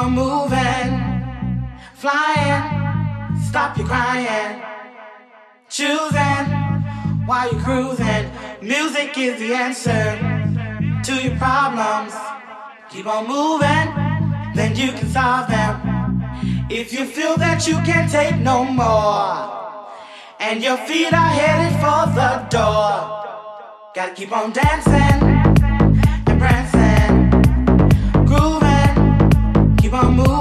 you're moving, flying, stop your crying, choosing while you're cruising. Music is the answer to your problems. Keep on moving, then you can solve them. If you feel that you can't take no more, and your feet are headed for the door, gotta keep on dancing. my mood.